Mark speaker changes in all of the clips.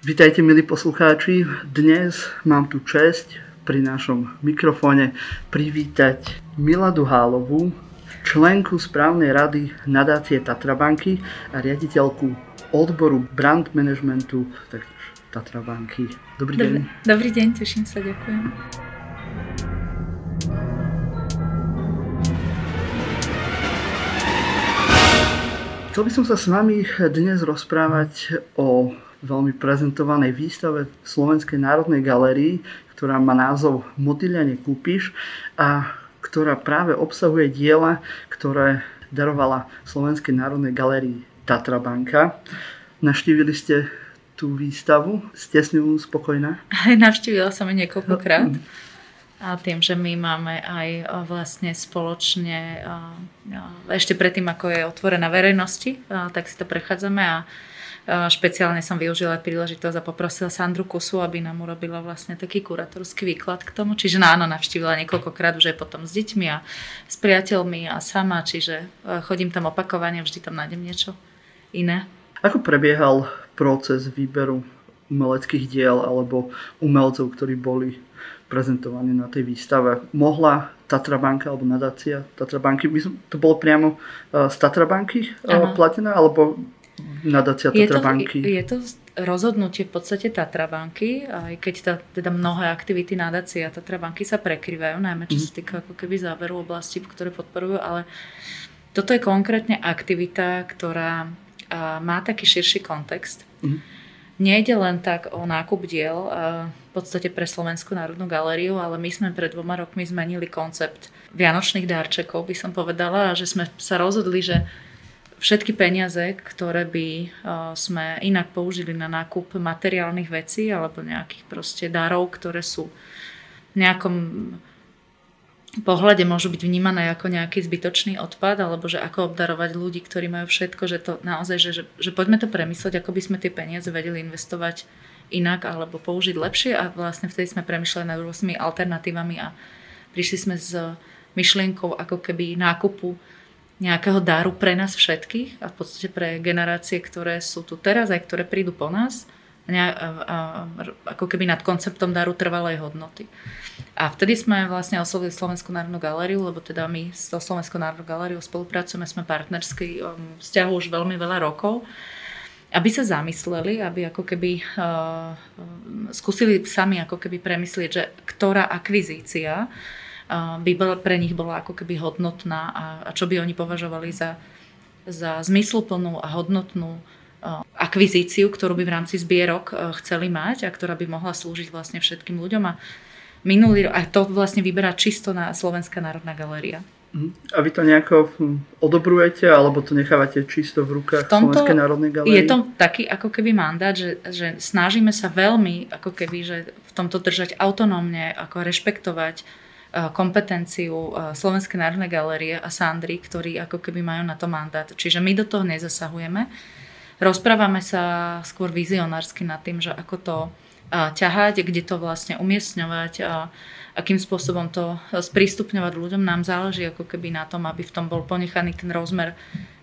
Speaker 1: Vítajte milí poslucháči. Dnes mám tu čest pri našom mikrofóne privítať Miladu Hálovú, členku správnej rady nadácie Tatrabanky a riaditeľku odboru brand managementu Tatrabanky. Dobrý deň.
Speaker 2: Dobrý deň, teším sa, ďakujem.
Speaker 1: Chcel by som sa s vami dnes rozprávať o veľmi prezentovanej výstave v Slovenskej národnej galérii, ktorá má názov Motýľa nekúpiš a ktorá práve obsahuje diela, ktoré darovala Slovenskej národnej galérii Tatra Banka. Naštívili ste tú výstavu? Ste s ňou spokojná?
Speaker 2: Navštívila som ju niekoľkokrát. A tým, že my máme aj vlastne spoločne, ešte predtým, ako je otvorená verejnosti, tak si to prechádzame a špeciálne som využila príležitosť a poprosila Sandru Kusu, aby nám urobila vlastne taký kuratorský výklad k tomu. Čiže áno, navštívila niekoľkokrát už aj potom s deťmi a s priateľmi a sama, čiže chodím tam opakovane, vždy tam nájdem niečo iné.
Speaker 1: Ako prebiehal proces výberu umeleckých diel alebo umelcov, ktorí boli prezentovaný na tej výstave. Mohla Tatra banka alebo nadácia Tatra banky, to bolo priamo z Tatra banky Aha. platené, alebo nadácia Tatra banky?
Speaker 2: Je to rozhodnutie v podstate Tatra banky, aj keď tá, teda mnohé aktivity nadácie a Tatra banky sa prekrývajú, najmä čo mm. sa týka ako keby záveru oblasti, ktoré podporujú, ale toto je konkrétne aktivita, ktorá má taký širší kontext. Mm. Nejde len tak o nákup diel, v podstate pre Slovenskú národnú galériu, ale my sme pred dvoma rokmi zmenili koncept vianočných darčekov, by som povedala, a že sme sa rozhodli, že všetky peniaze, ktoré by sme inak použili na nákup materiálnych vecí alebo nejakých proste darov, ktoré sú v nejakom pohľade môžu byť vnímané ako nejaký zbytočný odpad, alebo že ako obdarovať ľudí, ktorí majú všetko, že to naozaj, že, že, že poďme to premyslieť, ako by sme tie peniaze vedeli investovať inak alebo použiť lepšie a vlastne vtedy sme premyšľali nad rôznymi alternatívami a prišli sme s myšlienkou ako keby nákupu nejakého dáru pre nás všetkých a v podstate pre generácie, ktoré sú tu teraz aj ktoré prídu po nás a, a, ako keby nad konceptom daru trvalej hodnoty. A vtedy sme vlastne oslovili Slovenskú národnú galériu, lebo teda my s Slovenskou národnou galériou spolupracujeme, sme partnerský um, vzťahu už veľmi veľa rokov aby sa zamysleli, aby ako keby uh, skúsili sami ako keby premyslieť, že ktorá akvizícia uh, by bola, pre nich bola ako keby hodnotná a, a čo by oni považovali za, za zmysluplnú a hodnotnú uh, akvizíciu, ktorú by v rámci zbierok uh, chceli mať a ktorá by mohla slúžiť vlastne všetkým ľuďom. A minulý a to vlastne vyberá čisto na Slovenská národná galéria.
Speaker 1: Mhm. A vy to nejako hm, odobrujete, alebo to nechávate čisto v rukách tomto, Slovenskej národnej galérie?
Speaker 2: Je to taký ako keby mandát, že, že snažíme sa veľmi ako keby, že v tomto držať autonómne, ako rešpektovať eh, kompetenciu eh, Slovenskej národnej galérie a Sandry, ktorí ako keby majú na to mandát. Čiže my do toho nezasahujeme. Rozprávame sa skôr vizionársky nad tým, že ako to eh, ťahať, kde to vlastne umiestňovať, akým spôsobom to sprístupňovať ľuďom. Nám záleží ako keby na tom, aby v tom bol ponechaný ten rozmer,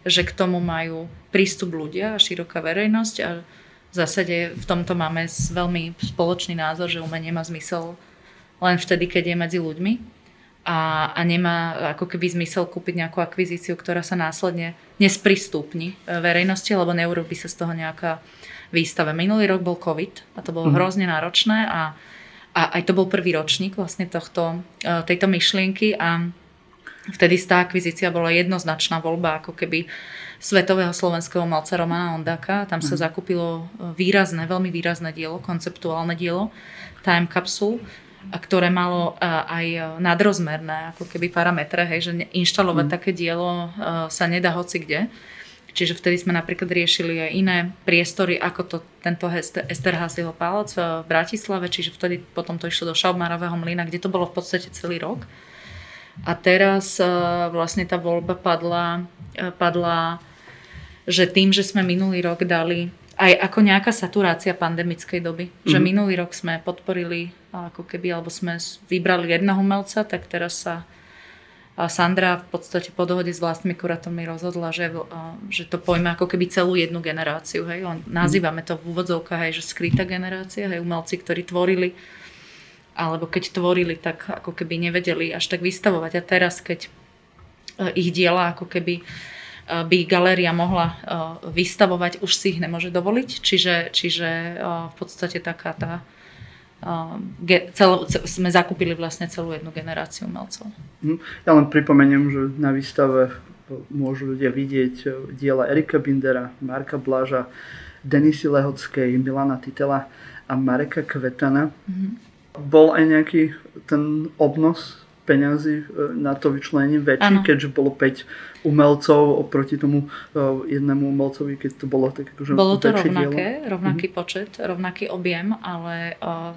Speaker 2: že k tomu majú prístup ľudia a široká verejnosť a v zásade v tomto máme veľmi spoločný názor, že umenie má zmysel len vtedy, keď je medzi ľuďmi a, a nemá ako keby zmysel kúpiť nejakú akvizíciu, ktorá sa následne nesprístupní e, verejnosti, lebo neurobi sa z toho nejaká výstava. Minulý rok bol COVID a to bolo mm. hrozne náročné a a aj to bol prvý ročník vlastne tohto, e, tejto myšlienky a vtedy tá akvizícia bola jednoznačná voľba ako keby svetového slovenského malca Romana Ondaka. Tam sa mhm. zakúpilo výrazné, veľmi výrazné dielo, konceptuálne dielo, Time Capsule, ktoré malo e, aj nadrozmerné ako keby parametre, hej, že inštalovať mm. také dielo e, sa nedá hoci kde. Čiže vtedy sme napríklad riešili aj iné priestory, ako to tento Esterházieho palác v Bratislave, čiže vtedy potom to išlo do Šaubmarového mlyna, kde to bolo v podstate celý rok. A teraz e, vlastne tá voľba padla, e, padla, že tým, že sme minulý rok dali aj ako nejaká saturácia pandemickej doby. Mm-hmm. Že mhm. minulý rok sme podporili ako keby, alebo sme vybrali jedného umelca, tak teraz sa Sandra v podstate po dohode s vlastnými kurátormi rozhodla, že, že to pojme ako keby celú jednu generáciu. Hej. On, nazývame to v úvodzovkách aj, že skrytá generácia, hej, umelci, ktorí tvorili alebo keď tvorili, tak ako keby nevedeli až tak vystavovať. A teraz, keď e, ich diela ako keby e, by galéria mohla e, vystavovať, už si ich nemôže dovoliť. Čiže, čiže v podstate taká tá cel, sme zakúpili vlastne celú jednu generáciu umelcov.
Speaker 1: Mhm. Ja len pripomeniem, že na výstave môžu ľudia vidieť diela Erika Bindera, Marka Blaža, Denisy Lehockej, Milana Titela a Mareka Kvetana. Mm-hmm. Bol aj nejaký ten obnos peňazí e, na to vyčlenenie väčší, ano. keďže bolo 5 umelcov oproti tomu uh, jednému umelcovi, keď to bolo tak akože
Speaker 2: Bolo to rovnaké, dielo. rovnaký mm-hmm. počet, rovnaký objem, ale uh,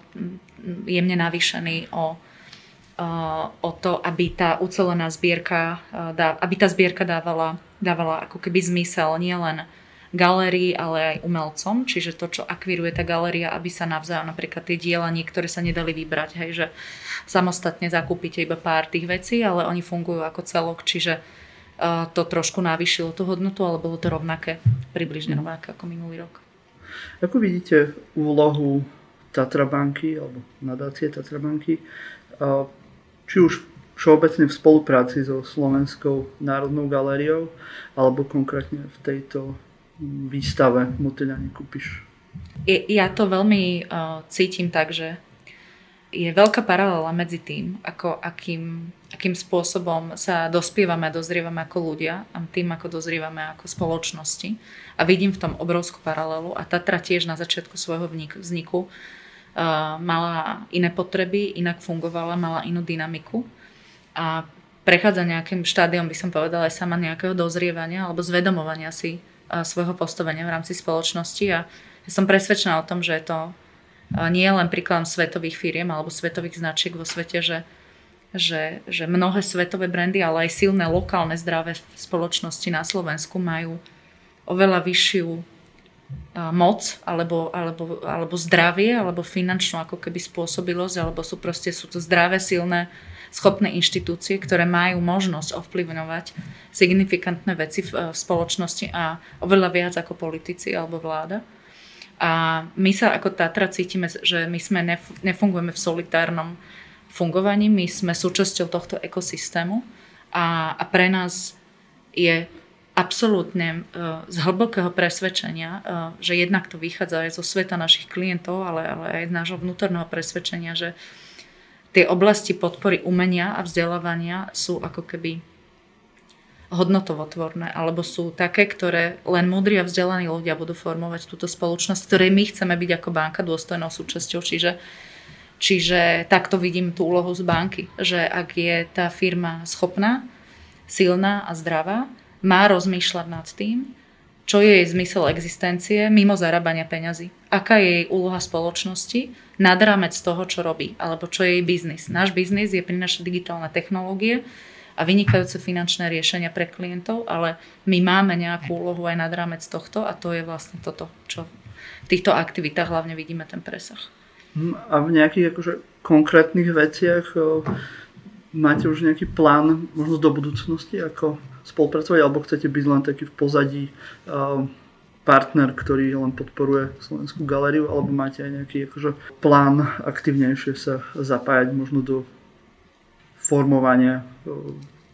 Speaker 2: jemne navýšený o, o to, aby tá ucelená zbierka, aby tá zbierka dávala, dávala ako keby zmysel nielen galérii, ale aj umelcom, čiže to, čo akviruje tá galéria, aby sa navzájom napríklad tie diela niektoré sa nedali vybrať, hej, že samostatne zakúpite iba pár tých vecí, ale oni fungujú ako celok, čiže uh, to trošku navýšilo tú hodnotu, ale bolo to rovnaké, približne rovnaké ako minulý rok.
Speaker 1: Ako vidíte úlohu Tatrabanky alebo nadácie Tatrabanky, uh, či už všeobecne v spolupráci so Slovenskou národnou galériou alebo konkrétne v tejto výstave Motýľa nekúpiš.
Speaker 2: Ja to veľmi uh, cítim tak, že je veľká paralela medzi tým, ako, akým, akým spôsobom sa dospievame a dozrievame ako ľudia a tým, ako dozrievame ako spoločnosti. A vidím v tom obrovskú paralelu a Tatra tiež na začiatku svojho vzniku uh, mala iné potreby, inak fungovala, mala inú dynamiku a prechádza nejakým štádiom, by som povedala, aj sama nejakého dozrievania alebo zvedomovania si svojho postavenia v rámci spoločnosti. A ja som presvedčená o tom, že je to nie len príkladom svetových firiem alebo svetových značiek vo svete, že, že, že mnohé svetové brandy, ale aj silné lokálne zdravé spoločnosti na Slovensku majú oveľa vyššiu moc alebo, alebo, alebo zdravie alebo finančnú ako keby spôsobilosť alebo sú proste sú to zdravé, silné schopné inštitúcie, ktoré majú možnosť ovplyvňovať signifikantné veci v, v spoločnosti a oveľa viac ako politici alebo vláda. A my sa ako Tatra cítime, že my sme nef- nefungujeme v solitárnom fungovaní, my sme súčasťou tohto ekosystému a, a pre nás je absolútne uh, z hlbokého presvedčenia, uh, že jednak to vychádza aj zo sveta našich klientov, ale, ale aj z nášho vnútorného presvedčenia, že tie oblasti podpory umenia a vzdelávania sú ako keby hodnotovotvorné, alebo sú také, ktoré len múdri a vzdelaní ľudia budú formovať túto spoločnosť, ktorej my chceme byť ako banka dôstojnou súčasťou. Čiže, čiže takto vidím tú úlohu z banky, že ak je tá firma schopná, silná a zdravá, má rozmýšľať nad tým, čo je jej zmysel existencie mimo zarábania peňazí. Aká je jej úloha spoločnosti nad rámec toho, čo robí, alebo čo je jej biznis. Náš biznis je prinašať digitálne technológie a vynikajúce finančné riešenia pre klientov, ale my máme nejakú úlohu aj nad rámec tohto a to je vlastne toto, čo v týchto aktivitách hlavne vidíme ten presah.
Speaker 1: Hm, a v nejakých akože, konkrétnych veciach máte už nejaký plán možno do budúcnosti, ako spolupracovať, alebo chcete byť len taký v pozadí partner, ktorý len podporuje Slovenskú galériu, alebo máte aj nejaký akože, plán aktivnejšie sa zapájať možno do formovania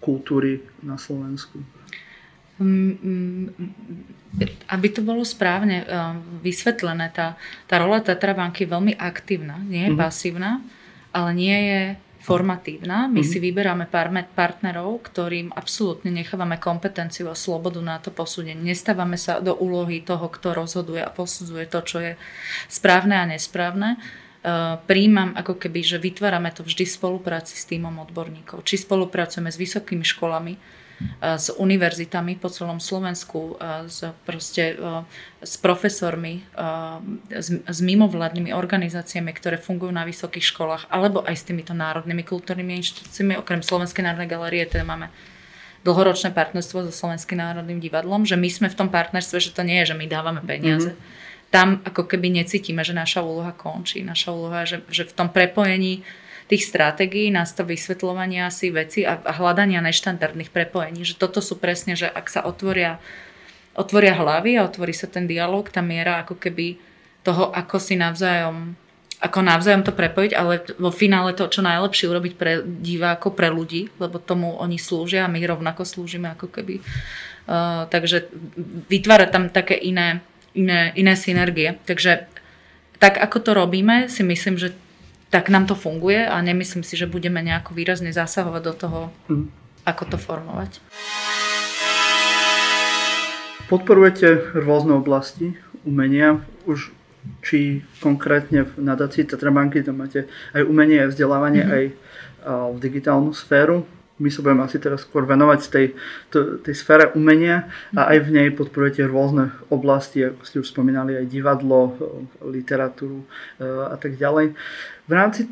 Speaker 1: kultúry na Slovensku?
Speaker 2: Mm, mm, aby to bolo správne vysvetlené, tá, tá rola Tatrabanky je veľmi aktívna, nie je mm-hmm. pasívna, ale nie je formatívna. My mm-hmm. si vyberáme partnerov, ktorým absolútne nechávame kompetenciu a slobodu na to posúdenie. Nestávame sa do úlohy toho, kto rozhoduje a posudzuje to, čo je správne a nesprávne. Uh, príjmam ako keby, že vytvárame to vždy v spolupráci s týmom odborníkov. Či spolupracujeme s vysokými školami, s univerzitami po celom Slovensku, s, proste, s profesormi, s, s mimovládnymi organizáciami, ktoré fungujú na vysokých školách, alebo aj s týmito národnými kultúrnymi inštitúciami. Okrem Slovenskej národnej galerie teda máme dlhoročné partnerstvo so Slovenským národným divadlom, že my sme v tom partnerstve, že to nie je, že my dávame peniaze. Mm-hmm. Tam ako keby necítime, že naša úloha končí. Naša úloha, že, že v tom prepojení tých stratégií, nástav vysvetľovania si veci a, hľadania neštandardných prepojení. Že toto sú presne, že ak sa otvoria, otvoria hlavy a otvorí sa ten dialog, tá miera ako keby toho, ako si navzájom ako navzájom to prepojiť, ale vo finále to čo najlepšie urobiť pre divákov, pre ľudí, lebo tomu oni slúžia a my rovnako slúžime ako keby. Uh, takže vytvára tam také iné, iné, iné synergie. Takže tak ako to robíme, si myslím, že tak nám to funguje a nemyslím si, že budeme nejako výrazne zasahovať do toho, mm. ako to formovať.
Speaker 1: Podporujete rôzne oblasti umenia. Už či konkrétne v nadácii Tatrabanky tam máte aj umenie, aj vzdelávanie, mm-hmm. aj v digitálnu sféru. My sa budeme asi teraz skôr venovať tej, tej sfére umenia a aj v nej podporujete rôzne oblasti, ako ste už spomínali, aj divadlo, literatúru e, a tak ďalej. V rámci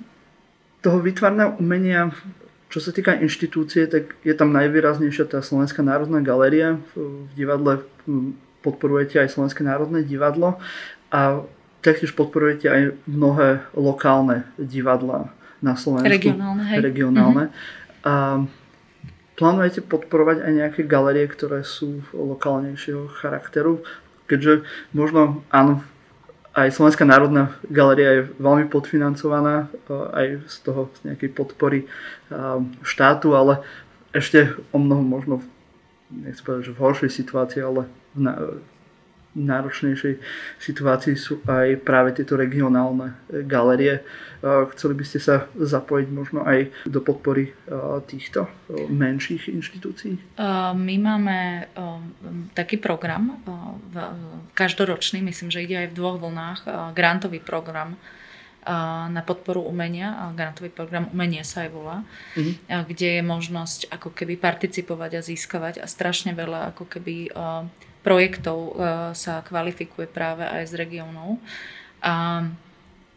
Speaker 1: toho vytvarného umenia, čo sa týka inštitúcie, tak je tam najvýraznejšia tá Slovenská národná galéria. V divadle podporujete aj Slovenské národné divadlo a taktiež podporujete aj mnohé lokálne divadla na Slovensku.
Speaker 2: Regionálne, hej.
Speaker 1: Regionálne. Mm-hmm. A plánujete podporovať aj nejaké galerie, ktoré sú lokálnejšieho charakteru? Keďže možno, áno, aj Slovenská národná galéria je veľmi podfinancovaná aj z toho z nejakej podpory štátu, ale ešte o mnoho možno, nechcem povedať, že v horšej situácii, ale v náročnejšej situácii sú aj práve tieto regionálne e, galerie. E, chceli by ste sa zapojiť možno aj do podpory e, týchto menších inštitúcií?
Speaker 2: My máme taký program každoročný, myslím, že ide aj v dvoch vlnách, grantový program na podporu umenia, grantový program Umenie sa aj volá, mm-hmm. kde je možnosť ako keby participovať a získavať a strašne veľa ako keby projektov e, sa kvalifikuje práve aj z regiónov. A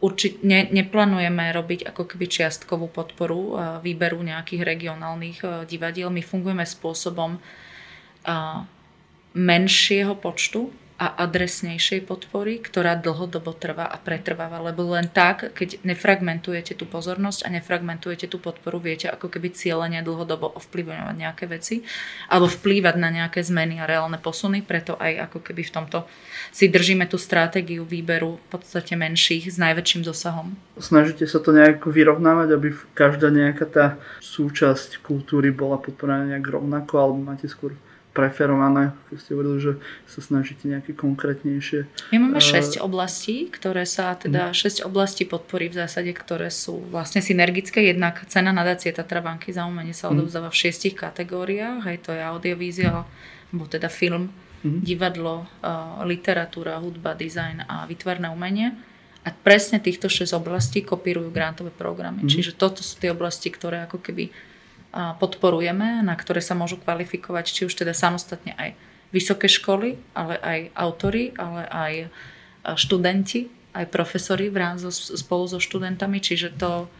Speaker 2: určite ne, neplánujeme robiť ako keby čiastkovú podporu e, výberu nejakých regionálnych e, divadiel. My fungujeme spôsobom menšieho počtu a adresnejšej podpory, ktorá dlhodobo trvá a pretrváva. Lebo len tak, keď nefragmentujete tú pozornosť a nefragmentujete tú podporu, viete ako keby cieľene dlhodobo ovplyvňovať nejaké veci alebo vplývať na nejaké zmeny a reálne posuny. Preto aj ako keby v tomto si držíme tú stratégiu výberu v podstate menších s najväčším dosahom.
Speaker 1: Snažíte sa to nejak vyrovnávať, aby každá nejaká tá súčasť kultúry bola podporená nejak rovnako, alebo máte skôr preferované, ako ste hovorili, že sa snažíte nejaké konkrétnejšie.
Speaker 2: My máme 6 uh, oblastí, ktoré sa, teda 6 mhm. oblastí podpory v zásade, ktoré sú vlastne synergické. Jednak cena nadácie Tatrabanky za umenie sa mhm. odovzdáva v šiestich kategóriách, aj to je audiovízia, alebo teda film, mm. divadlo, uh, literatúra, hudba, dizajn a vytvarné umenie. A presne týchto 6 oblastí kopírujú grantové programy. Mm. Čiže toto sú tie oblasti, ktoré ako keby podporujeme, na ktoré sa môžu kvalifikovať či už teda samostatne aj vysoké školy, ale aj autory, ale aj študenti, aj profesori spolu so študentami, čiže to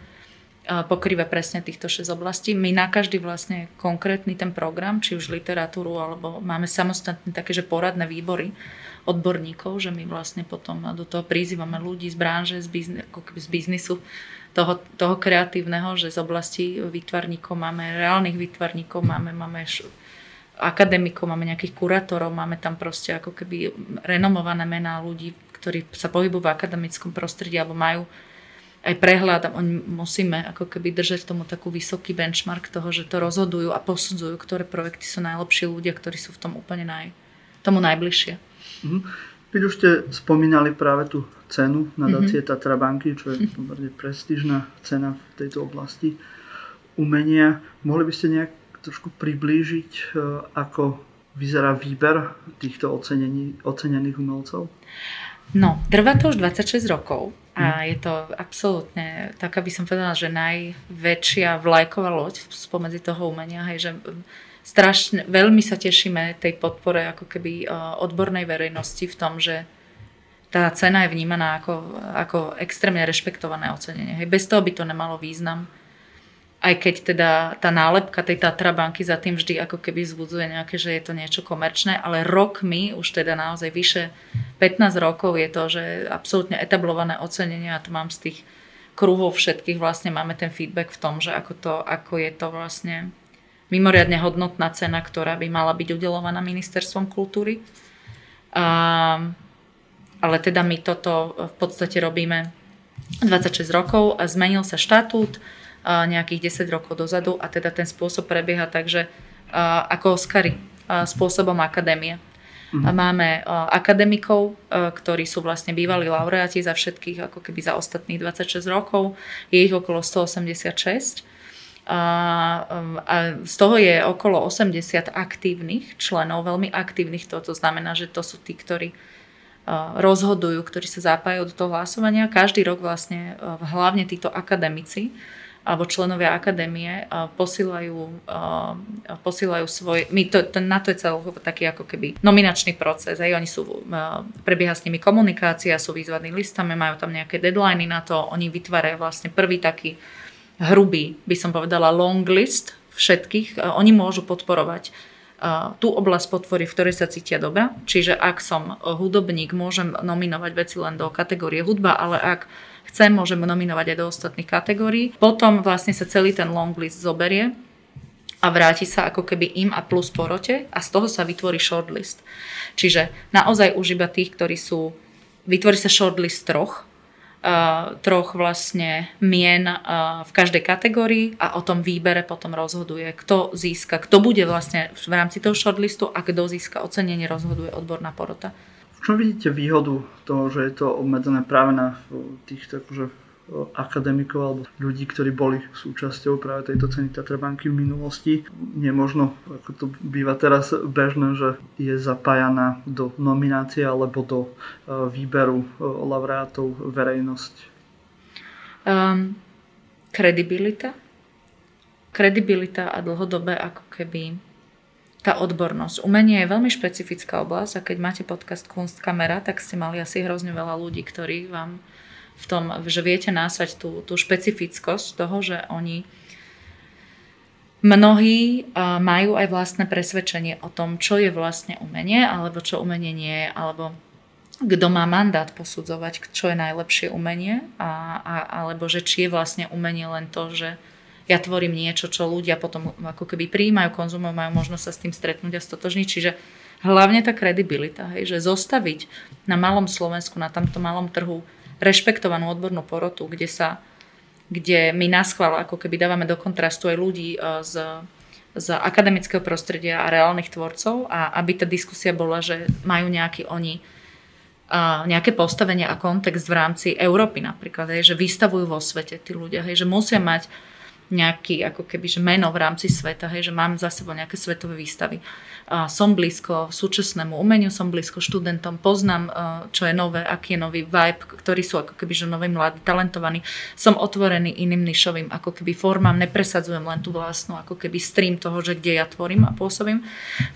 Speaker 2: pokrýva presne týchto 6 oblastí. My na každý vlastne konkrétny ten program, či už literatúru, alebo máme samostatné také, že poradné výbory odborníkov, že my vlastne potom do toho prizývame ľudí z branže, z, bizne, ako z biznisu, toho, toho kreatívneho, že z oblasti výtvarníkov máme reálnych výtvarníkov, máme, máme akademikov, máme nejakých kurátorov, máme tam proste ako keby renomované mená ľudí, ktorí sa pohybujú v akademickom prostredí alebo majú aj prehľad a musíme ako keby držať tomu takú vysoký benchmark toho, že to rozhodujú a posudzujú, ktoré projekty sú najlepšie ľudia, ktorí sú v tom úplne naj, tomu najbližšie.
Speaker 1: Mm-hmm. Keď už ste spomínali práve tú cenu nadácie mm-hmm. Tatra banky, čo je pomerne prestížna cena v tejto oblasti umenia, mohli by ste nejak trošku priblížiť, e, ako vyzerá výber týchto ocenení, ocenených umelcov?
Speaker 2: No, trvá to už 26 rokov a mm. je to absolútne, tak aby som povedala, že najväčšia vlajková loď spomedzi toho umenia, hej, že strašne, veľmi sa tešíme tej podpore ako keby e, odbornej verejnosti v tom, že tá cena je vnímaná ako, ako extrémne rešpektované ocenenie. Hej, bez toho by to nemalo význam. Aj keď teda tá nálepka tej Tatra banky za tým vždy ako keby zbudzuje nejaké, že je to niečo komerčné, ale rokmi, už teda naozaj vyše 15 rokov je to, že absolútne etablované ocenenie a to mám z tých kruhov všetkých vlastne máme ten feedback v tom, že ako, to, ako je to vlastne mimoriadne hodnotná cena, ktorá by mala byť udelovaná ministerstvom kultúry. A, ale teda my toto v podstate robíme 26 rokov a zmenil sa štatút nejakých 10 rokov dozadu a teda ten spôsob prebieha tak, že ako Oscary spôsobom akadémie. Mm-hmm. Máme akademikov, ktorí sú vlastne bývalí laureáti za všetkých, ako keby za ostatných 26 rokov. Je ich okolo 186. A, a z toho je okolo 80 aktívnych členov, veľmi aktívnych. To, to znamená, že to sú tí, ktorí rozhodujú, ktorí sa zapájajú do toho hlasovania. Každý rok vlastne hlavne títo akademici alebo členovia akadémie posílajú, posílajú svoj, my to, to, na to je celý taký ako keby nominačný proces, aj oni sú, prebieha s nimi komunikácia, sú vyzvaní listami, majú tam nejaké deadliny na to, oni vytvárajú vlastne prvý taký hrubý, by som povedala, long list všetkých, oni môžu podporovať tú oblasť potvory, v ktorej sa cítia dobre. Čiže ak som hudobník, môžem nominovať veci len do kategórie hudba, ale ak chcem, môžem nominovať aj do ostatných kategórií. Potom vlastne sa celý ten long list zoberie a vráti sa ako keby im a plus porote a z toho sa vytvorí shortlist. Čiže naozaj už iba tých, ktorí sú, vytvorí sa shortlist troch, Uh, troch vlastne mien uh, v každej kategórii a o tom výbere potom rozhoduje, kto získa, kto bude vlastne v rámci toho shortlistu a kto získa ocenenie, rozhoduje odborná porota.
Speaker 1: V čom vidíte výhodu toho, že je to obmedzené práve na týchto akože akademikov alebo ľudí, ktorí boli súčasťou práve tejto ceny Tatrabanky v minulosti. Nie možno, ako to býva teraz bežné, že je zapájaná do nominácie alebo do e, výberu e, laureátov verejnosť.
Speaker 2: Um, kredibilita. Kredibilita a dlhodobé ako keby tá odbornosť. Umenie je veľmi špecifická oblasť a keď máte podcast Kunstkamera, tak ste mali asi hrozne veľa ľudí, ktorí vám v tom, že viete násať tú, tú špecifickosť toho, že oni mnohí majú aj vlastné presvedčenie o tom, čo je vlastne umenie, alebo čo umenie nie je, alebo kto má mandát posudzovať, čo je najlepšie umenie, a, a, alebo že či je vlastne umenie len to, že ja tvorím niečo, čo ľudia potom ako keby príjmajú, konzumujú, majú možnosť sa s tým stretnúť a stotožniť. Čiže hlavne tá kredibilita, hej, že zostaviť na malom Slovensku, na tamto malom trhu rešpektovanú odbornú porotu, kde sa kde my nás chval, ako keby dávame do kontrastu aj ľudí e, z, z akademického prostredia a reálnych tvorcov a aby tá diskusia bola, že majú nejaký oni e, nejaké postavenie a kontext v rámci Európy napríklad, hej, že vystavujú vo svete tí ľudia, hej, že musia mať nejaký ako keby že meno v rámci sveta, hej, že mám za sebou nejaké svetové výstavy. A som blízko súčasnému umeniu, som blízko študentom, poznám, čo je nové, aký je nový vibe, ktorí sú ako keby že noví, mladí, talentovaní. Som otvorený iným nišovým ako keby formám, nepresadzujem len tú vlastnú ako keby stream toho, že kde ja tvorím a pôsobím.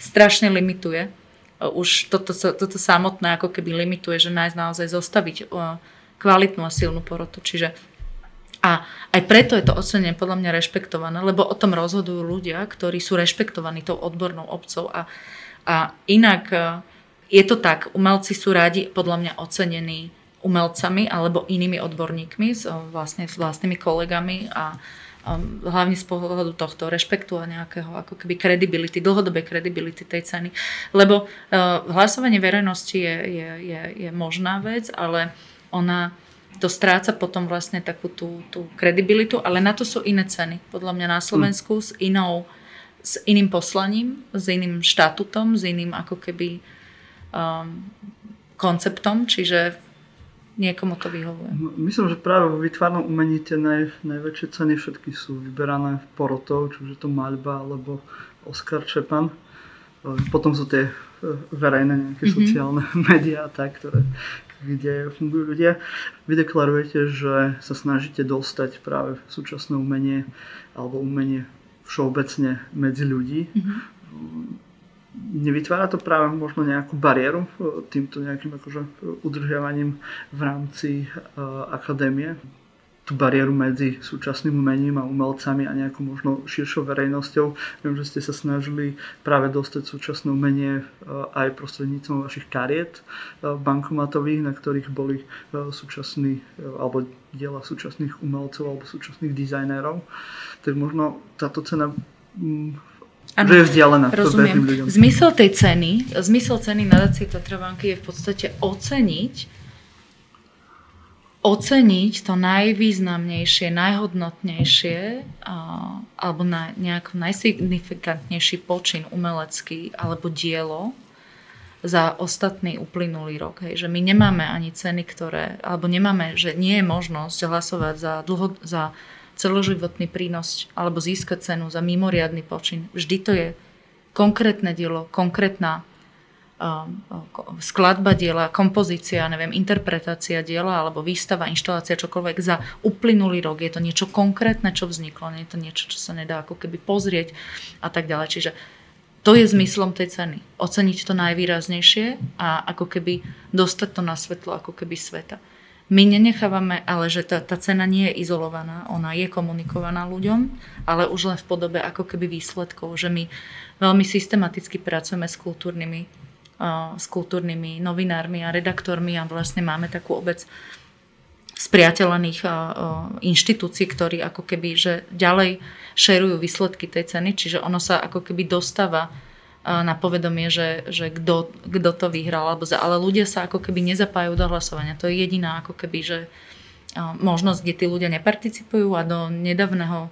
Speaker 2: Strašne limituje. Už toto, toto samotné ako keby limituje, že nájsť naozaj zostaviť kvalitnú a silnú porotu. Čiže a aj preto je to ocenenie podľa mňa rešpektované, lebo o tom rozhodujú ľudia, ktorí sú rešpektovaní tou odbornou obcov. A, a inak e, je to tak, umelci sú rádi podľa mňa ocenení umelcami alebo inými odborníkmi, s, vlastne s vlastnými kolegami a um, hlavne z pohľadu tohto rešpektu a nejakého ako keby kredibility, dlhodobej kredibility tej ceny. Lebo uh, hlasovanie verejnosti je, je, je, je možná vec, ale ona to stráca potom vlastne takú tú, tú kredibilitu, ale na to sú iné ceny. Podľa mňa na Slovensku mm. s inou, s iným poslaním, s iným štatutom, s iným ako keby um, konceptom, čiže niekomu to vyhovuje.
Speaker 1: Myslím, že práve vo vytvárnom umení tie naj, najväčšie ceny všetky sú vyberané porotov, či už je to maľba alebo Oskar Čepan. Potom sú tie e, verejné nejaké mm-hmm. sociálne médiá, tak, ktoré, kde fungujú ľudia. Vy deklarujete, že sa snažíte dostať práve súčasné umenie alebo umenie všeobecne medzi ľudí. Mm-hmm. Nevytvára to práve možno nejakú bariéru e, týmto nejakým akože udržiavaním v rámci uh, akadémie? Tú bariéru medzi súčasným umením a umelcami a nejakou možno širšou verejnosťou. Viem, že ste sa snažili práve dostať súčasné umenie e, aj prostredníctvom vašich kariet e, bankomatových, na ktorých boli e, súčasní alebo diela súčasných umelcov alebo súčasných dizajnérov. Tak možno táto cena Ano, že je vzdialená
Speaker 2: rozumiem. ľuďom. Zmysel tej ceny, zmysel ceny nadácie Tatrabanky je v podstate oceniť oceniť to najvýznamnejšie, najhodnotnejšie alebo na nejak najsignifikantnejší počin umelecký alebo dielo za ostatný uplynulý rok. Hej. Že my nemáme ani ceny, ktoré, alebo nemáme, že nie je možnosť hlasovať za, dlho, za celoživotný prínos alebo získať cenu za mimoriadný počin. Vždy to je konkrétne dielo, konkrétna skladba diela, kompozícia, neviem, interpretácia diela alebo výstava, inštalácia, čokoľvek za uplynulý rok. Je to niečo konkrétne, čo vzniklo, nie je to niečo, čo sa nedá ako keby pozrieť a tak ďalej. Čiže to je zmyslom tej ceny. Oceniť to najvýraznejšie a ako keby dostať to na svetlo ako keby sveta. My nenechávame, ale že tá, tá cena nie je izolovaná, ona je komunikovaná ľuďom, ale už len v podobe ako keby výsledkov, že my veľmi systematicky pracujeme s kultúrnymi s kultúrnymi novinármi a redaktormi a vlastne máme takú obec spriateľených inštitúcií, ktorí ako keby že ďalej šerujú výsledky tej ceny, čiže ono sa ako keby dostáva na povedomie, že, že kto, to vyhral, alebo za, ale ľudia sa ako keby nezapájajú do hlasovania. To je jediná ako keby, že možnosť, kde tí ľudia neparticipujú a do nedávneho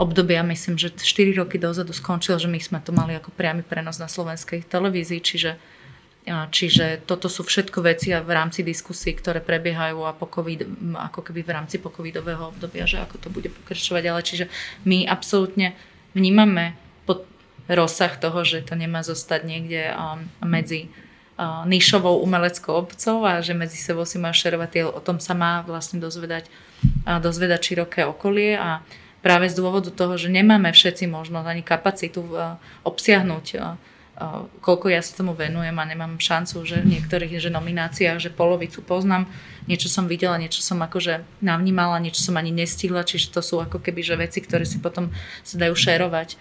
Speaker 2: obdobia, myslím, že 4 roky dozadu skončil, že my sme to mali ako priamy prenos na slovenskej televízii, čiže Čiže toto sú všetko veci v rámci diskusí, ktoré prebiehajú a po COVID, ako keby v rámci pokovidového obdobia, že ako to bude pokračovať. Ale čiže my absolútne vnímame pod rozsah toho, že to nemá zostať niekde medzi nišovou umeleckou obcov a že medzi sebou si má šerovať, o tom sa má vlastne dozvedať, dozvedať široké okolie a práve z dôvodu toho, že nemáme všetci možnosť ani kapacitu uh, obsiahnuť uh, uh, koľko ja sa tomu venujem a nemám šancu, že v niektorých že nomináciách, že polovicu poznám, niečo som videla, niečo som akože navnímala, niečo som ani nestihla, čiže to sú ako keby že veci, ktoré si potom sa dajú šerovať,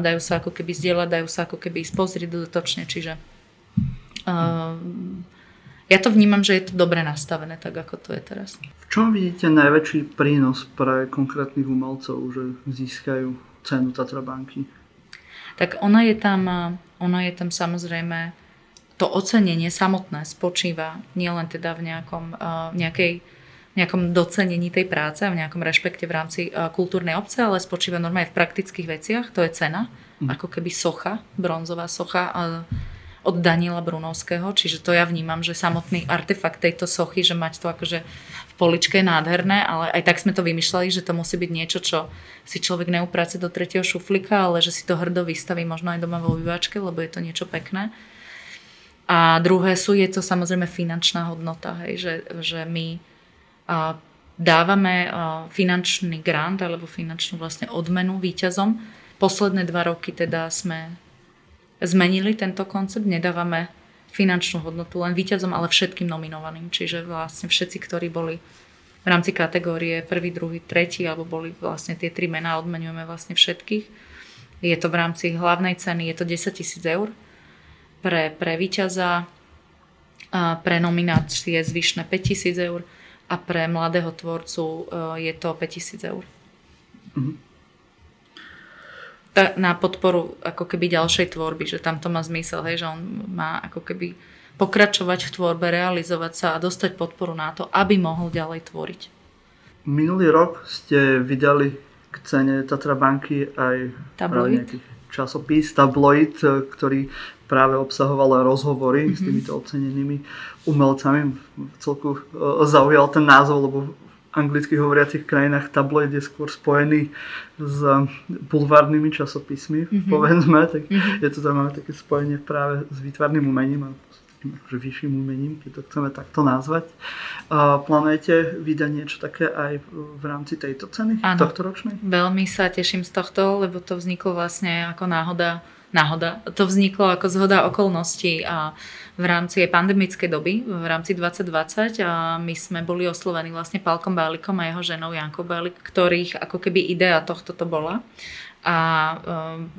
Speaker 2: dajú sa ako keby zdieľať, dajú sa ako keby spozrieť dodatočne, čiže uh, ja to vnímam, že je to dobre nastavené, tak ako to je teraz.
Speaker 1: V čom vidíte najväčší prínos pre konkrétnych umelcov, že získajú cenu Tatra banky?
Speaker 2: Tak ona je tam, ona je tam samozrejme, to ocenenie samotné spočíva nielen teda v nejakom, nejakej, nejakom docenení tej práce a v nejakom rešpekte v rámci kultúrnej obce, ale spočíva normálne v praktických veciach, to je cena, mm. ako keby socha, bronzová socha od Daniela Brunovského, čiže to ja vnímam, že samotný artefakt tejto sochy, že mať to akože v poličke je nádherné, ale aj tak sme to vymýšľali, že to musí byť niečo, čo si človek neuprace do tretieho šuflika, ale že si to hrdo vystaví možno aj doma vo vyváčke, lebo je to niečo pekné. A druhé sú, je to samozrejme finančná hodnota, hej, že, že my a, dávame finančný grant alebo finančnú vlastne odmenu výťazom. Posledné dva roky teda sme zmenili tento koncept, nedávame finančnú hodnotu len víťazom, ale všetkým nominovaným. Čiže vlastne všetci, ktorí boli v rámci kategórie prvý, druhý, tretí, alebo boli vlastne tie tri mená, odmenujeme vlastne všetkých. Je to v rámci hlavnej ceny, je to 10 tisíc eur pre, pre víťaza, a pre nominácie zvyšné 5 tisíc eur a pre mladého tvorcu e, je to 5 tisíc eur. Mm-hmm na podporu ako keby ďalšej tvorby, že tam to má zmysel, hej, že on má ako keby pokračovať v tvorbe, realizovať sa a dostať podporu na to, aby mohol ďalej tvoriť.
Speaker 1: Minulý rok ste vydali k cene Tatra banky aj nejaký časopis, tabloid, ktorý práve obsahoval rozhovory mm-hmm. s mhm. týmito ocenenými umelcami. Celku e, zaujal ten názov, lebo anglicky hovoriacich krajinách tabloid je skôr spojený s bulvárnymi časopismi, mm-hmm. povedzme, tak mm-hmm. je to tam máme také spojenie práve s výtvarným umením a takým akože vyšším umením, keď to chceme takto nazvať. A plánujete vydať niečo také aj v rámci tejto ceny,
Speaker 2: ano,
Speaker 1: tohto ročnej?
Speaker 2: Veľmi sa teším z tohto, lebo to vzniklo vlastne ako náhoda náhoda. To vzniklo ako zhoda okolností a v rámci pandemickej doby, v rámci 2020 a my sme boli oslovení vlastne Palkom Bálikom a jeho ženou Jankou Bálik, ktorých ako keby idea tohto to bola. A um,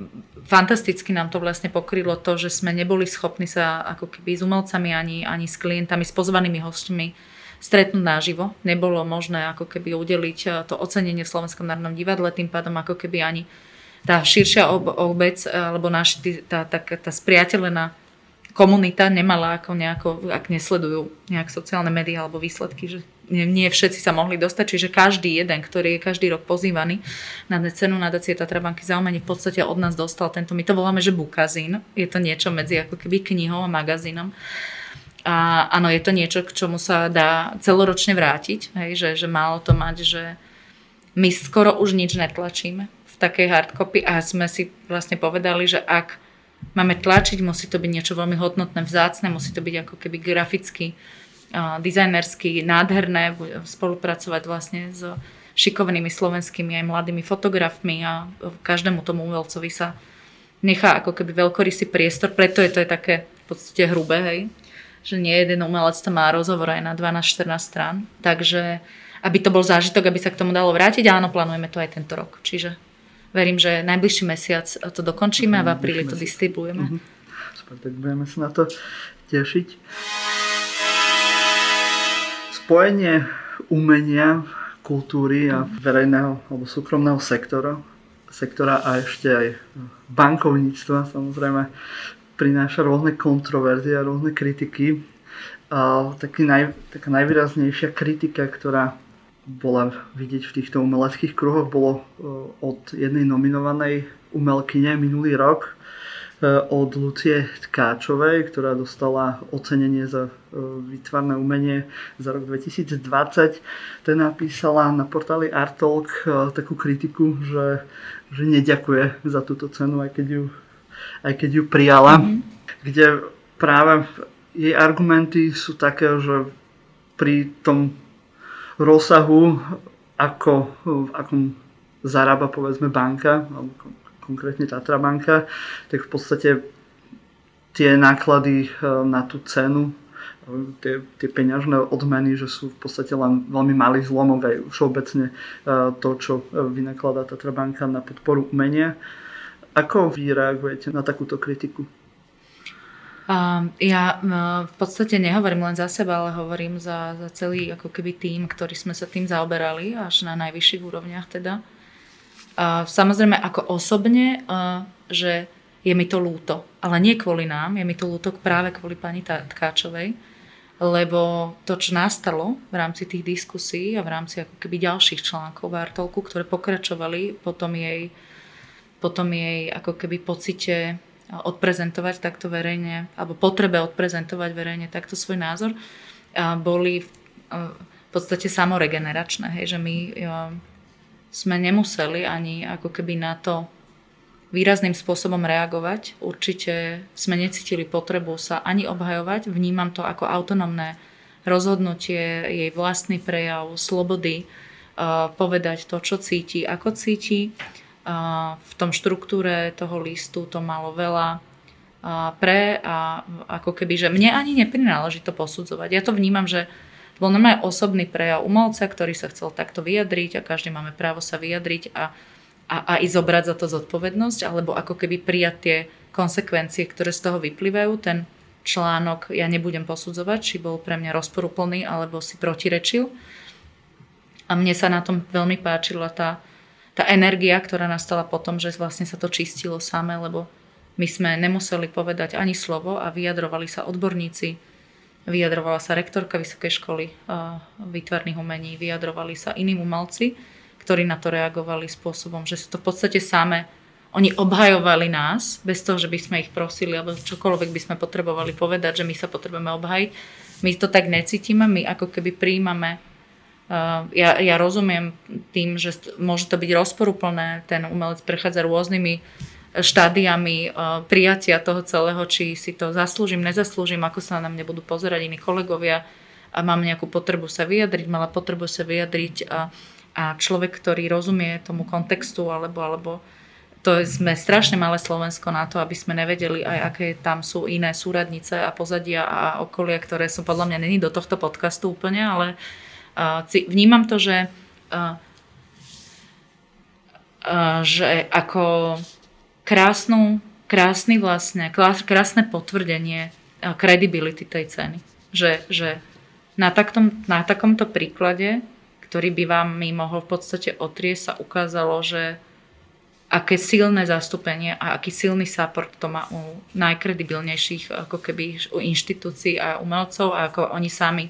Speaker 2: fantasticky nám to vlastne pokrylo to, že sme neboli schopní sa ako keby s umelcami ani, ani s klientami, s pozvanými hostmi stretnúť naživo. Nebolo možné ako keby udeliť uh, to ocenenie v Slovenskom národnom divadle, tým pádom ako keby ani tá širšia obec, alebo naš, tá, tá, tá spriateľená komunita nemala ako nejako, ak nesledujú nejak sociálne médiá alebo výsledky, že nie, nie všetci sa mohli dostať, čiže každý jeden, ktorý je každý rok pozývaný na cenu nadácie Tatrabanky za umenie v podstate od nás dostal tento, my to voláme, že bukazín, je to niečo medzi ako keby knihou a magazínom. A áno, je to niečo, k čomu sa dá celoročne vrátiť, hej, že, že málo to mať, že my skoro už nič netlačíme takej hardcopy a sme si vlastne povedali, že ak máme tlačiť, musí to byť niečo veľmi hodnotné, vzácne, musí to byť ako keby graficky, dizajnersky, nádherné, spolupracovať vlastne s šikovnými slovenskými aj mladými fotografmi a každému tomu umelcovi sa nechá ako keby veľkorysý priestor, preto je to je také v podstate hrubé, hej, že nie jeden umelec to má rozhovor aj na 12-14 strán, takže aby to bol zážitok, aby sa k tomu dalo vrátiť, áno, plánujeme to aj tento rok, čiže verím, že najbližší mesiac to dokončíme a v apríli to distribuujeme. Uh-huh.
Speaker 1: Super, tak budeme sa na to tešiť. Spojenie umenia, kultúry a verejného alebo súkromného sektora, sektora a ešte aj bankovníctva samozrejme prináša rôzne kontroverzie a rôzne kritiky. A taký naj, taká najvýraznejšia kritika, ktorá bola vidieť v týchto umeleckých kruhoch, bolo e, od jednej nominovanej umelkyne minulý rok, e, od Lucie Tkáčovej, ktorá dostala ocenenie za e, výtvarné umenie za rok 2020. Ten napísala na portáli Artalk takú kritiku, že, že neďakuje za túto cenu, aj keď ju, aj keď ju prijala. Mm-hmm. Kde práve jej argumenty sú také, že pri tom rozsahu, ako, v akom zarába povedzme banka, alebo konkrétne Tatra banka, tak v podstate tie náklady e, na tú cenu, e, tie, tie peňažné odmeny, že sú v podstate len veľmi malý zlomok aj všeobecne e, to, čo vynakladá Tatra banka na podporu umenia. Ako vy reagujete na takúto kritiku?
Speaker 2: Ja v podstate nehovorím len za seba, ale hovorím za, za celý ako keby tým, ktorý sme sa tým zaoberali až na najvyšších úrovniach teda. Samozrejme ako osobne, že je mi to lúto, ale nie kvôli nám, je mi to lúto práve kvôli pani Tkáčovej, lebo to, čo nastalo v rámci tých diskusí a v rámci ako keby ďalších článkov Bartolku, ktoré pokračovali potom jej, potom jej ako keby pocite odprezentovať takto verejne, alebo potrebe odprezentovať verejne takto svoj názor, boli v podstate samoregeneračné. Hej, že my sme nemuseli ani ako keby na to výrazným spôsobom reagovať. Určite sme necítili potrebu sa ani obhajovať. Vnímam to ako autonómne rozhodnutie, jej vlastný prejav, slobody, povedať to, čo cíti, ako cíti v tom štruktúre toho listu to malo veľa pre a ako keby, že mne ani neprináleží to posudzovať. Ja to vnímam, že to bol normálne osobný prejav umelca, ktorý sa chcel takto vyjadriť a každý máme právo sa vyjadriť a, a, a i zobrať za to zodpovednosť, alebo ako keby prijať tie konsekvencie, ktoré z toho vyplývajú. Ten článok ja nebudem posudzovať, či bol pre mňa rozporuplný alebo si protirečil. A mne sa na tom veľmi páčila tá tá energia, ktorá nastala potom, že vlastne sa to čistilo samé, lebo my sme nemuseli povedať ani slovo a vyjadrovali sa odborníci, vyjadrovala sa rektorka Vysokej školy výtvarných umení, vyjadrovali sa iní umelci, ktorí na to reagovali spôsobom, že sú to v podstate samé oni obhajovali nás, bez toho, že by sme ich prosili, alebo čokoľvek by sme potrebovali povedať, že my sa potrebujeme obhajiť. My to tak necítime, my ako keby príjmame ja, ja rozumiem tým, že môže to byť rozporúplné, ten umelec prechádza rôznymi štádiami prijatia toho celého, či si to zaslúžim, nezaslúžim, ako sa na mňa budú pozerať iní kolegovia a mám nejakú potrebu sa vyjadriť, mala potrebu sa vyjadriť a, a človek, ktorý rozumie tomu kontextu alebo, alebo to sme strašne malé Slovensko na to, aby sme nevedeli aj aké tam sú iné súradnice a pozadia a okolia, ktoré sú podľa mňa není do tohto podcastu úplne, ale uh, vnímam to, že že ako krásnu, krásny vlastne, krásne potvrdenie kredibility tej ceny. Že, že na, taktom, na takomto príklade, ktorý by vám mi mohol v podstate otrieť, sa ukázalo, že aké silné zastúpenie a aký silný support to má u najkredibilnejších ako keby u inštitúcií a umelcov a ako oni sami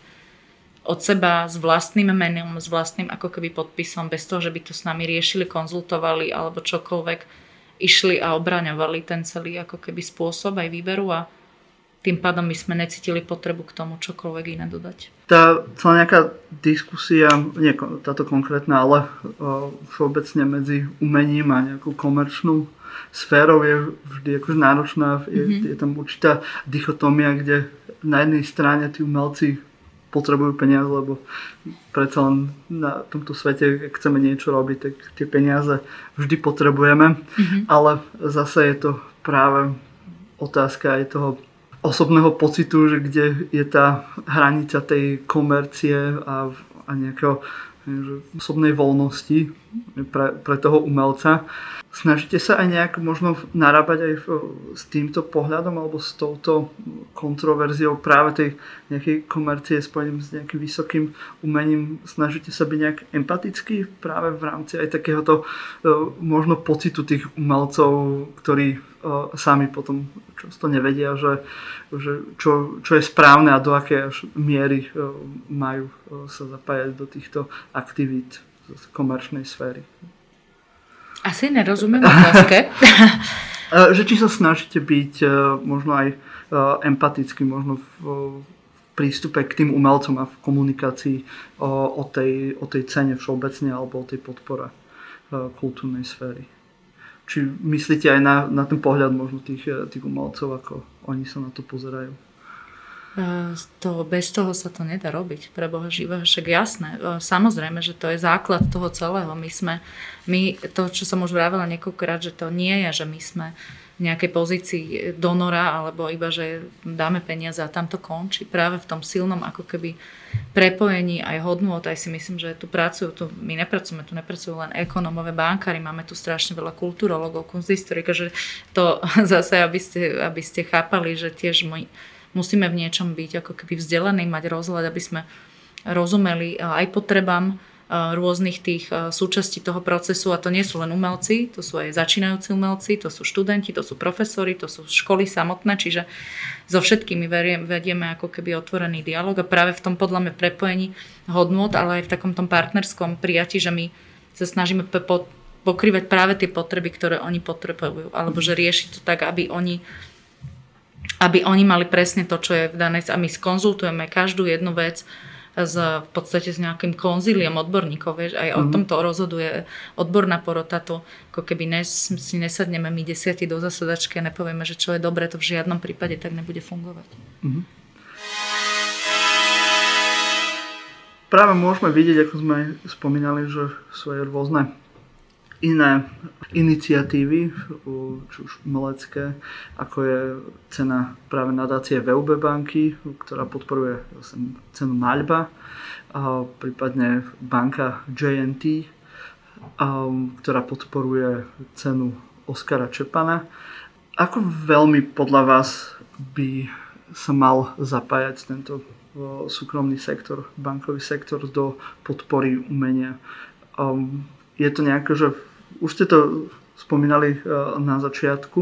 Speaker 2: od seba s vlastným menom, s vlastným ako keby podpisom, bez toho, že by to s nami riešili, konzultovali alebo čokoľvek, išli a obraňovali ten celý ako keby spôsob aj výberu a tým pádom my sme necítili potrebu k tomu čokoľvek iné dodať.
Speaker 1: Tá celá nejaká diskusia, nie táto konkrétna, ale všeobecne medzi umením a nejakou komerčnú sférou je vždy akože náročná. Je, mm-hmm. je tam určitá dichotomia, kde na jednej strane tí umelci potrebujú peniaze, lebo predsa len na tomto svete, ak chceme niečo robiť, tak tie peniaze vždy potrebujeme, mm-hmm. ale zase je to práve otázka aj toho osobného pocitu, že kde je tá hranica tej komercie a, a nejakého osobnej voľnosti pre, pre toho umelca. Snažíte sa aj nejak možno narábať aj s týmto pohľadom alebo s touto kontroverziou práve tej nejakej komercie spojeným s nejakým vysokým umením. Snažíte sa byť nejak empatický práve v rámci aj takéhoto e, možno pocitu tých umelcov, ktorí e, sami potom často nevedia, že, že čo, čo je správne a do aké miery e, majú sa zapájať do týchto aktivít z komerčnej sféry.
Speaker 2: Asi nerozumiem otázke.
Speaker 1: že či sa snažíte byť e, možno aj e, empatický, možno v prístupe k tým umelcom a v komunikácii o, tej, o tej cene všeobecne alebo o tej podpore kultúrnej sféry. Či myslíte aj na, na ten pohľad možno tých, tých umelcov, ako oni sa na to pozerajú?
Speaker 2: To, bez toho sa to nedá robiť, pre Boha živého, však jasné. Samozrejme, že to je základ toho celého. My sme, my, to, čo som už vravela niekoľkokrát, že to nie je, že my sme v nejakej pozícii donora, alebo iba, že dáme peniaze a tam to končí. Práve v tom silnom ako keby prepojení aj hodnôt, aj si myslím, že tu pracujú, tu, my nepracujeme, tu nepracujú len ekonomové bankári, máme tu strašne veľa kulturologov, kunsthistorikov, že to zase, aby ste, aby ste chápali, že tiež môj, musíme v niečom byť ako keby vzdelaní, mať rozhľad, aby sme rozumeli aj potrebám rôznych tých súčastí toho procesu. A to nie sú len umelci, to sú aj začínajúci umelci, to sú študenti, to sú profesori, to sú školy samotné, čiže so všetkými vedieme ako keby otvorený dialog a práve v tom podľa mňa prepojení hodnot, ale aj v takom tom partnerskom prijati, že my sa snažíme pokrývať práve tie potreby, ktoré oni potrebujú, alebo že riešiť to tak, aby oni aby oni mali presne to, čo je v danej... A my skonzultujeme každú jednu vec s, v podstate s nejakým konzíliom odborníkov, vieš, aj mm-hmm. o mhm. tomto rozhoduje odborná porota, to ako keby nes, si nesadneme my desiatí do zasadačky a nepovieme, že čo je dobré, to v žiadnom prípade tak nebude fungovať. Mm-hmm.
Speaker 1: Práve môžeme vidieť, ako sme spomínali, že sú aj rôzne iné iniciatívy, či už umelecké, ako je cena práve nadácie VUB banky, ktorá podporuje cenu Maľba, prípadne banka JNT, ktorá podporuje cenu Oskara Čepana. Ako veľmi podľa vás by sa mal zapájať tento súkromný sektor, bankový sektor do podpory umenia? Je to nejako, že už ste to spomínali eh, na začiatku,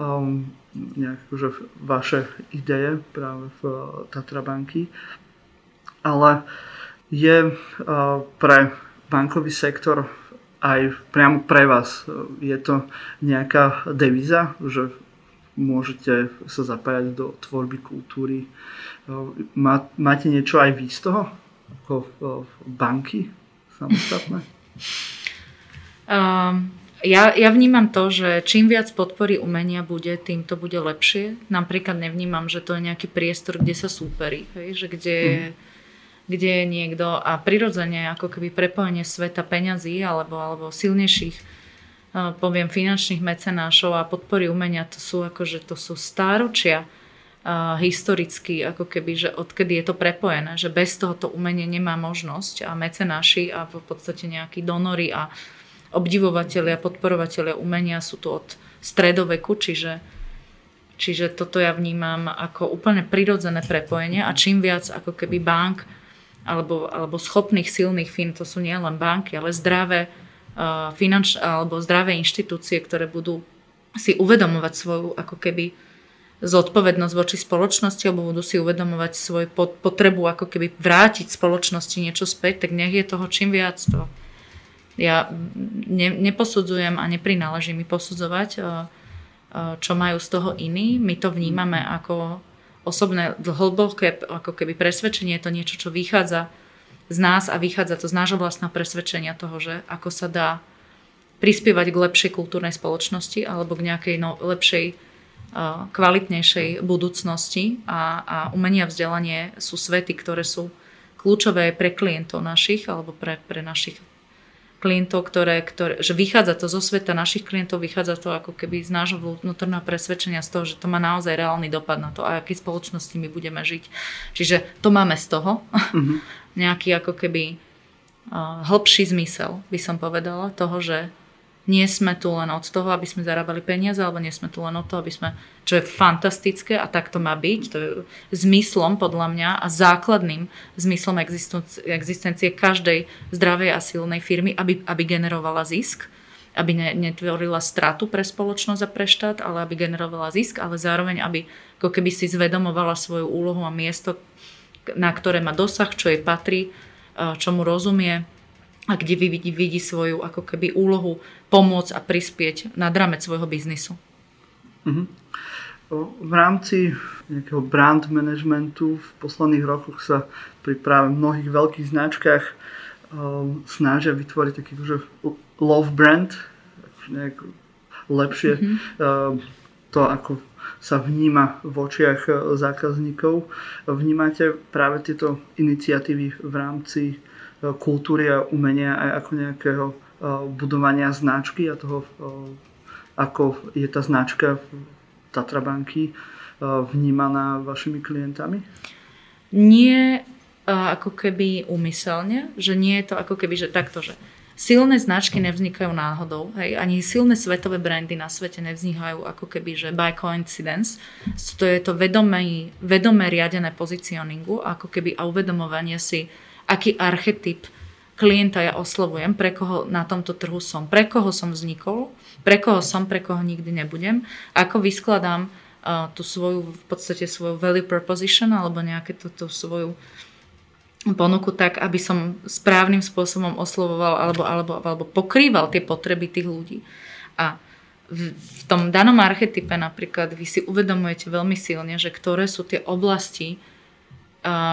Speaker 1: um, nejak že vaše ideje práve v eh, Tatra banky, ale je eh, pre bankový sektor aj priamo pre vás, je to nejaká devíza, že môžete sa zapájať do tvorby kultúry. máte niečo aj vy z toho? Ako banky samostatné?
Speaker 2: Um, ja, ja vnímam to, že čím viac podpory umenia bude, tým to bude lepšie. Napríklad nevnímam, že to je nejaký priestor, kde sa súperí, hej, že kde, mm. kde je niekto a prirodzene ako keby prepojenie sveta peňazí alebo, alebo silnejších poviem, finančných mecenášov a podpory umenia, to sú akože to sú stáročia historicky, ako keby, že odkedy je to prepojené, že bez toho to umenie nemá možnosť a mecenáši a v podstate nejakí donory a obdivovateľia, podporovateľia umenia sú tu od stredoveku, čiže, čiže toto ja vnímam ako úplne prirodzené prepojenie a čím viac ako keby bank alebo, alebo schopných silných fin, to sú nielen banky, ale zdravé uh, finanč, alebo zdravé inštitúcie, ktoré budú si uvedomovať svoju ako keby zodpovednosť voči spoločnosti alebo budú si uvedomovať svoju potrebu ako keby vrátiť spoločnosti niečo späť, tak nech je toho čím viac. To ja ne, neposudzujem a neprináleží mi posudzovať, eh, eh, čo majú z toho iní. My to vnímame ako osobné hlboké ako keby presvedčenie, je to niečo, čo vychádza z nás a vychádza to z nášho vlastného presvedčenia toho, že ako sa dá prispievať k lepšej kultúrnej spoločnosti alebo k nejakej no, lepšej kvalitnejšej budúcnosti. A, a umenie a vzdelanie sú svety, ktoré sú kľúčové pre klientov našich alebo pre, pre našich klientov, ktoré, ktoré, že vychádza to zo sveta našich klientov, vychádza to ako keby z nášho vnútorného presvedčenia z toho, že to má naozaj reálny dopad na to, a aký spoločnosti my budeme žiť. Čiže to máme z toho. Mm-hmm. Nejaký ako keby uh, hĺbší zmysel, by som povedala, toho, že nie sme tu len od toho, aby sme zarábali peniaze, alebo nie sme tu len od toho, aby sme, čo je fantastické a tak to má byť, to je zmyslom podľa mňa a základným zmyslom existencie každej zdravej a silnej firmy, aby, aby generovala zisk, aby ne, netvorila stratu pre spoločnosť a pre štát, ale aby generovala zisk, ale zároveň, aby ako keby si zvedomovala svoju úlohu a miesto, na ktoré má dosah, čo jej patrí, čo mu rozumie a kde vidí, vidí svoju ako keby úlohu pomôcť a prispieť na rámec svojho biznisu.
Speaker 1: Uh-huh. V rámci nejakého brand managementu v posledných rokoch sa pri práve mnohých veľkých značkách um, snažia vytvoriť taký že love brand, nejak lepšie mm-hmm. um, to, ako sa vníma v očiach zákazníkov. Vnímate práve tieto iniciatívy v rámci uh, kultúry a umenia aj ako nejakého budovania značky a toho, ako je tá značka Tatrabanky vnímaná vašimi klientami?
Speaker 2: Nie ako keby úmyselne, že nie je to ako keby, že takto, že silné značky nevznikajú náhodou, hej, ani silné svetové brandy na svete nevznikajú ako keby, že by coincidence. To je to vedomé, vedomé riadené pozicioningu, ako keby a uvedomovanie si, aký archetyp klienta ja oslovujem, pre koho na tomto trhu som, pre koho som vznikol, pre koho som, pre koho nikdy nebudem, ako vyskladám uh, tú svoju, v podstate svoju value proposition alebo nejaké tú, tú svoju ponuku tak, aby som správnym spôsobom oslovoval alebo, alebo, alebo pokrýval tie potreby tých ľudí. A v, v tom danom archetype napríklad vy si uvedomujete veľmi silne, že ktoré sú tie oblasti,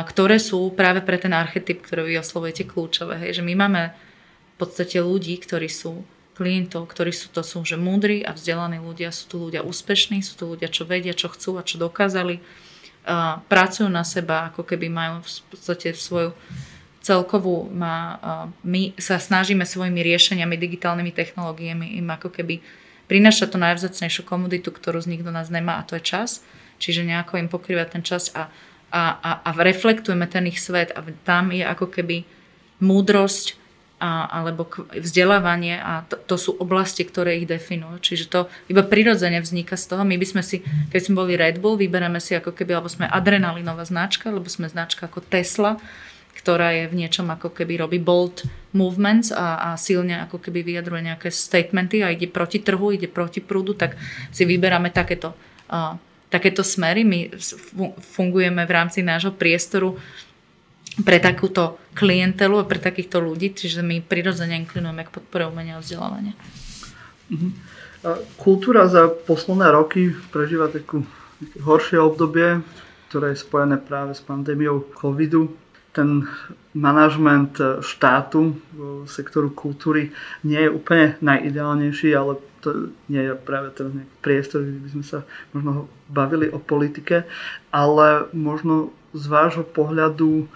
Speaker 2: ktoré sú práve pre ten archetyp, ktorý vy oslovujete kľúčové. Hej, že my máme v podstate ľudí, ktorí sú klientov, ktorí sú to sú že múdri a vzdelaní ľudia, sú tu ľudia úspešní, sú tu ľudia, čo vedia, čo chcú a čo dokázali. Uh, pracujú na seba, ako keby majú v podstate svoju celkovú, má, my sa snažíme svojimi riešeniami, digitálnymi technológiami im ako keby prinášať tú najvzácnejšiu komoditu, ktorú z nikto nás nemá a to je čas. Čiže nejako im pokrývať ten čas a a, a, a reflektujeme ten ich svet a tam je ako keby múdrosť a, alebo vzdelávanie a to, to sú oblasti, ktoré ich definujú. Čiže to iba prirodzene vzniká z toho. My by sme si, keď sme boli Red Bull, vyberáme si ako keby, alebo sme adrenalinová značka, alebo sme značka ako Tesla, ktorá je v niečom ako keby robí bold movements a, a silne ako keby vyjadruje nejaké statementy a ide proti trhu, ide proti prúdu, tak si vyberáme takéto uh, takéto smery. My fungujeme v rámci nášho priestoru pre takúto klientelu a pre takýchto ľudí, čiže my prirodzene inklinujeme k podpore umenia a vzdelávania.
Speaker 1: Mhm. Kultúra za posledné roky prežíva takú horšie obdobie, ktoré je spojené práve s pandémiou covidu. Ten manažment štátu sektoru kultúry nie je úplne najideálnejší, ale to nie je práve ten priestor, kde by sme sa možno bavili o politike, ale možno z vášho pohľadu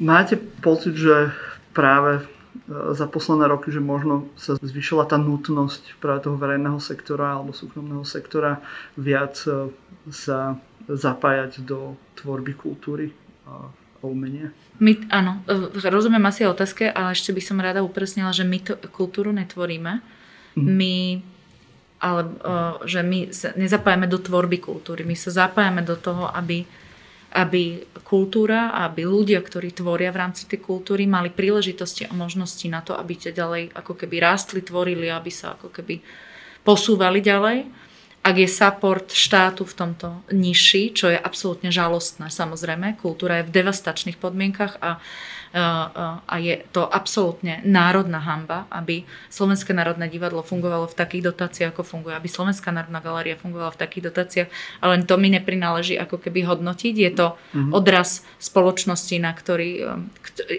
Speaker 1: máte pocit, že práve za posledné roky, že možno sa zvyšila tá nutnosť práve toho verejného sektora alebo súkromného sektora viac sa zapájať do tvorby kultúry a umenia?
Speaker 2: My, áno, rozumiem asi otázke, ale ešte by som rada upresnila, že my to, kultúru netvoríme. Mm. My ale že my sa nezapájame do tvorby kultúry. My sa zapájame do toho, aby, aby kultúra, aby ľudia, ktorí tvoria v rámci tej kultúry, mali príležitosti a možnosti na to, aby tie ďalej ako keby rástli, tvorili, aby sa ako keby posúvali ďalej. Ak je support štátu v tomto nižší, čo je absolútne žalostné, samozrejme, kultúra je v devastačných podmienkach a a je to absolútne národná hamba, aby Slovenské národné divadlo fungovalo v takých dotáciách, ako funguje, aby Slovenská národná galéria fungovala v takých dotáciách, ale len to mi neprináleží ako keby hodnotiť. Je to mm-hmm. odraz spoločnosti, na ktorý... Um,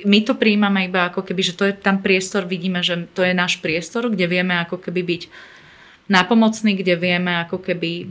Speaker 2: my to príjmame iba ako keby, že to je tam priestor, vidíme, že to je náš priestor, kde vieme ako keby byť nápomocný, kde vieme ako keby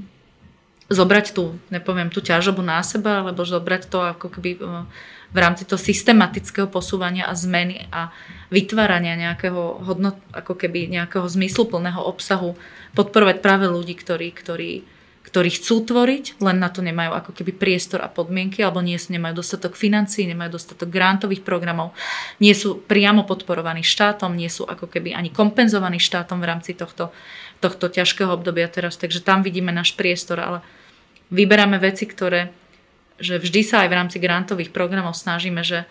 Speaker 2: zobrať tú, nepoviem, tú ťažobu na seba, alebo zobrať to ako keby uh, v rámci toho systematického posúvania a zmeny a vytvárania nejakého hodnot, ako keby nejakého zmysluplného obsahu, podporovať práve ľudí, ktorí, ktorí, ktorí chcú tvoriť, len na to nemajú ako keby priestor a podmienky, alebo nie sú, nemajú dostatok financií, nemajú dostatok grantových programov, nie sú priamo podporovaní štátom, nie sú ako keby ani kompenzovaní štátom v rámci tohto, tohto ťažkého obdobia teraz. Takže tam vidíme náš priestor, ale vyberáme veci, ktoré že vždy sa aj v rámci grantových programov snažíme, že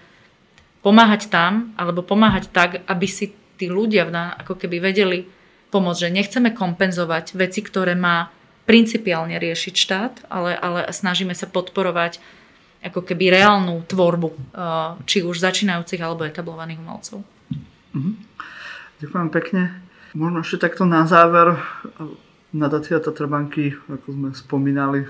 Speaker 2: pomáhať tam, alebo pomáhať tak, aby si tí ľudia ako keby vedeli pomôcť, že nechceme kompenzovať veci, ktoré má principiálne riešiť štát, ale, ale snažíme sa podporovať ako keby reálnu tvorbu, eh, či už začínajúcich alebo etablovaných umelcov.
Speaker 1: Mhm. Ďakujem pekne. Možno ešte takto na záver. Nadácia Tatrabanky, ako sme spomínali,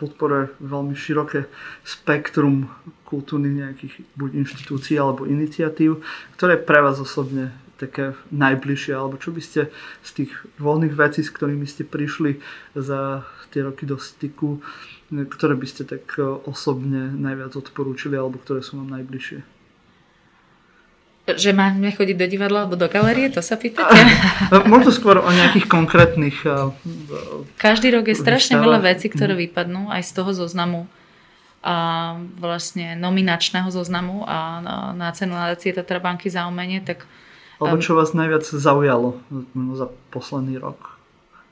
Speaker 1: podporuje veľmi široké spektrum kultúrnych nejakých buď inštitúcií alebo iniciatív, ktoré pre vás osobne také najbližšie, alebo čo by ste z tých rôznych vecí, s ktorými ste prišli za tie roky do styku, ktoré by ste tak osobne najviac odporúčili, alebo ktoré sú vám najbližšie?
Speaker 2: Že máme chodiť do divadla alebo do galerie, to sa pýtate?
Speaker 1: Možno skôr o nejakých konkrétnych uh,
Speaker 2: Každý rok je strašne výstavách. veľa vecí, ktoré mm. vypadnú aj z toho zoznamu a vlastne nominačného zoznamu a na, cenu nadácie Tatrabanky za umenie, tak...
Speaker 1: Alebo čo vás najviac zaujalo za posledný rok?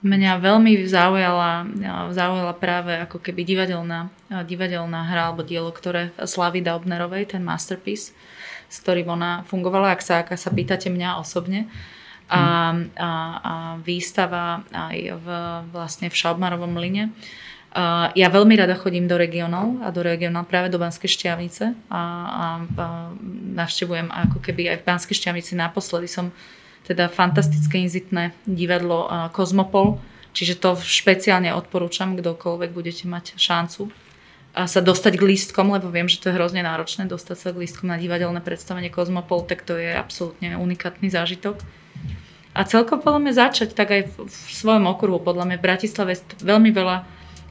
Speaker 2: Mňa veľmi zaujala, zaujala práve ako keby divadelná, divadelná hra alebo dielo, ktoré Slavy Daubnerovej, ten Masterpiece, s ktorým ona fungovala, ak sa, ak sa pýtate mňa osobne. A, a, a výstava aj v, vlastne v Šalbmarovom mline. Uh, ja veľmi rada chodím do regionov a do regionov práve do Banskej Šťavnice a, a, a navštevujem ako keby aj v Banskej Šťavnici naposledy som teda fantastické inzitné divadlo Kozmopol, čiže to špeciálne odporúčam, kdokoľvek budete mať šancu a sa dostať k lístkom, lebo viem, že to je hrozne náročné dostať sa k lístkom na divadelné predstavenie Kozmopol, tak to je absolútne unikátny zážitok. A celkom podľa mňa začať tak aj v, v svojom okruhu. Podľa mňa v Bratislave je veľmi veľa uh,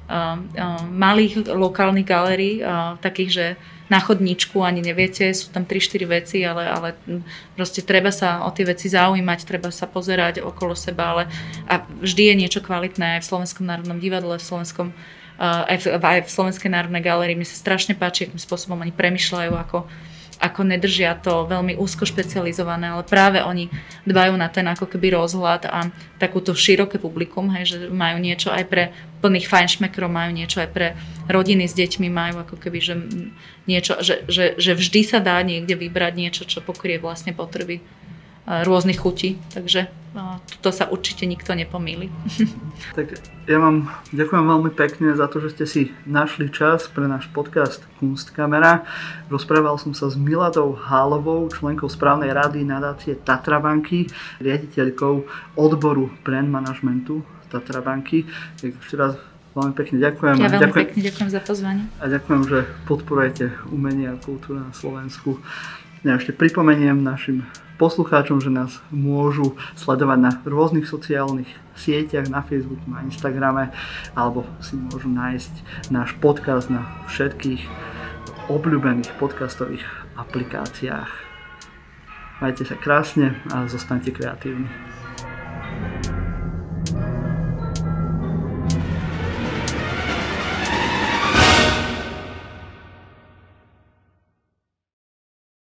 Speaker 2: uh, malých lokálnych galérií, uh, takých, že na chodníčku ani neviete, sú tam 3-4 veci, ale, ale proste treba sa o tie veci zaujímať, treba sa pozerať okolo seba, ale a vždy je niečo kvalitné aj v Slovenskom národnom divadle, v Slovenskom aj v, aj v Slovenskej národnej galérii. Mi sa strašne páči, akým spôsobom oni premyšľajú, ako, ako nedržia to veľmi úzko špecializované, ale práve oni dbajú na ten ako keby rozhľad a takúto široké publikum, hej, že majú niečo aj pre plných fajnšmekrov, majú niečo aj pre rodiny s deťmi, majú ako keby, že niečo, že, že, že vždy sa dá niekde vybrať niečo, čo pokrie vlastne potreby rôznych chutí, takže to sa určite nikto nepomýli.
Speaker 1: Tak ja vám ďakujem veľmi pekne za to, že ste si našli čas pre náš podcast Kunstkamera. Rozprával som sa s Miladou Hálovou, členkou správnej rady nadácie Tatrabanky, riaditeľkou odboru brand managementu Tatrabanky. Tak ešte raz veľmi pekne ďakujem.
Speaker 2: Ja veľmi ďakujem, pekne ďakujem za pozvanie.
Speaker 1: A ďakujem, že podporujete umenie a kultúru na Slovensku. Ja ešte pripomeniem našim poslucháčom, že nás môžu sledovať na rôznych sociálnych sieťach, na Facebooku, na Instagrame, alebo si môžu nájsť náš podcast na všetkých obľúbených podcastových aplikáciách. Majte sa krásne a zostaňte kreatívni.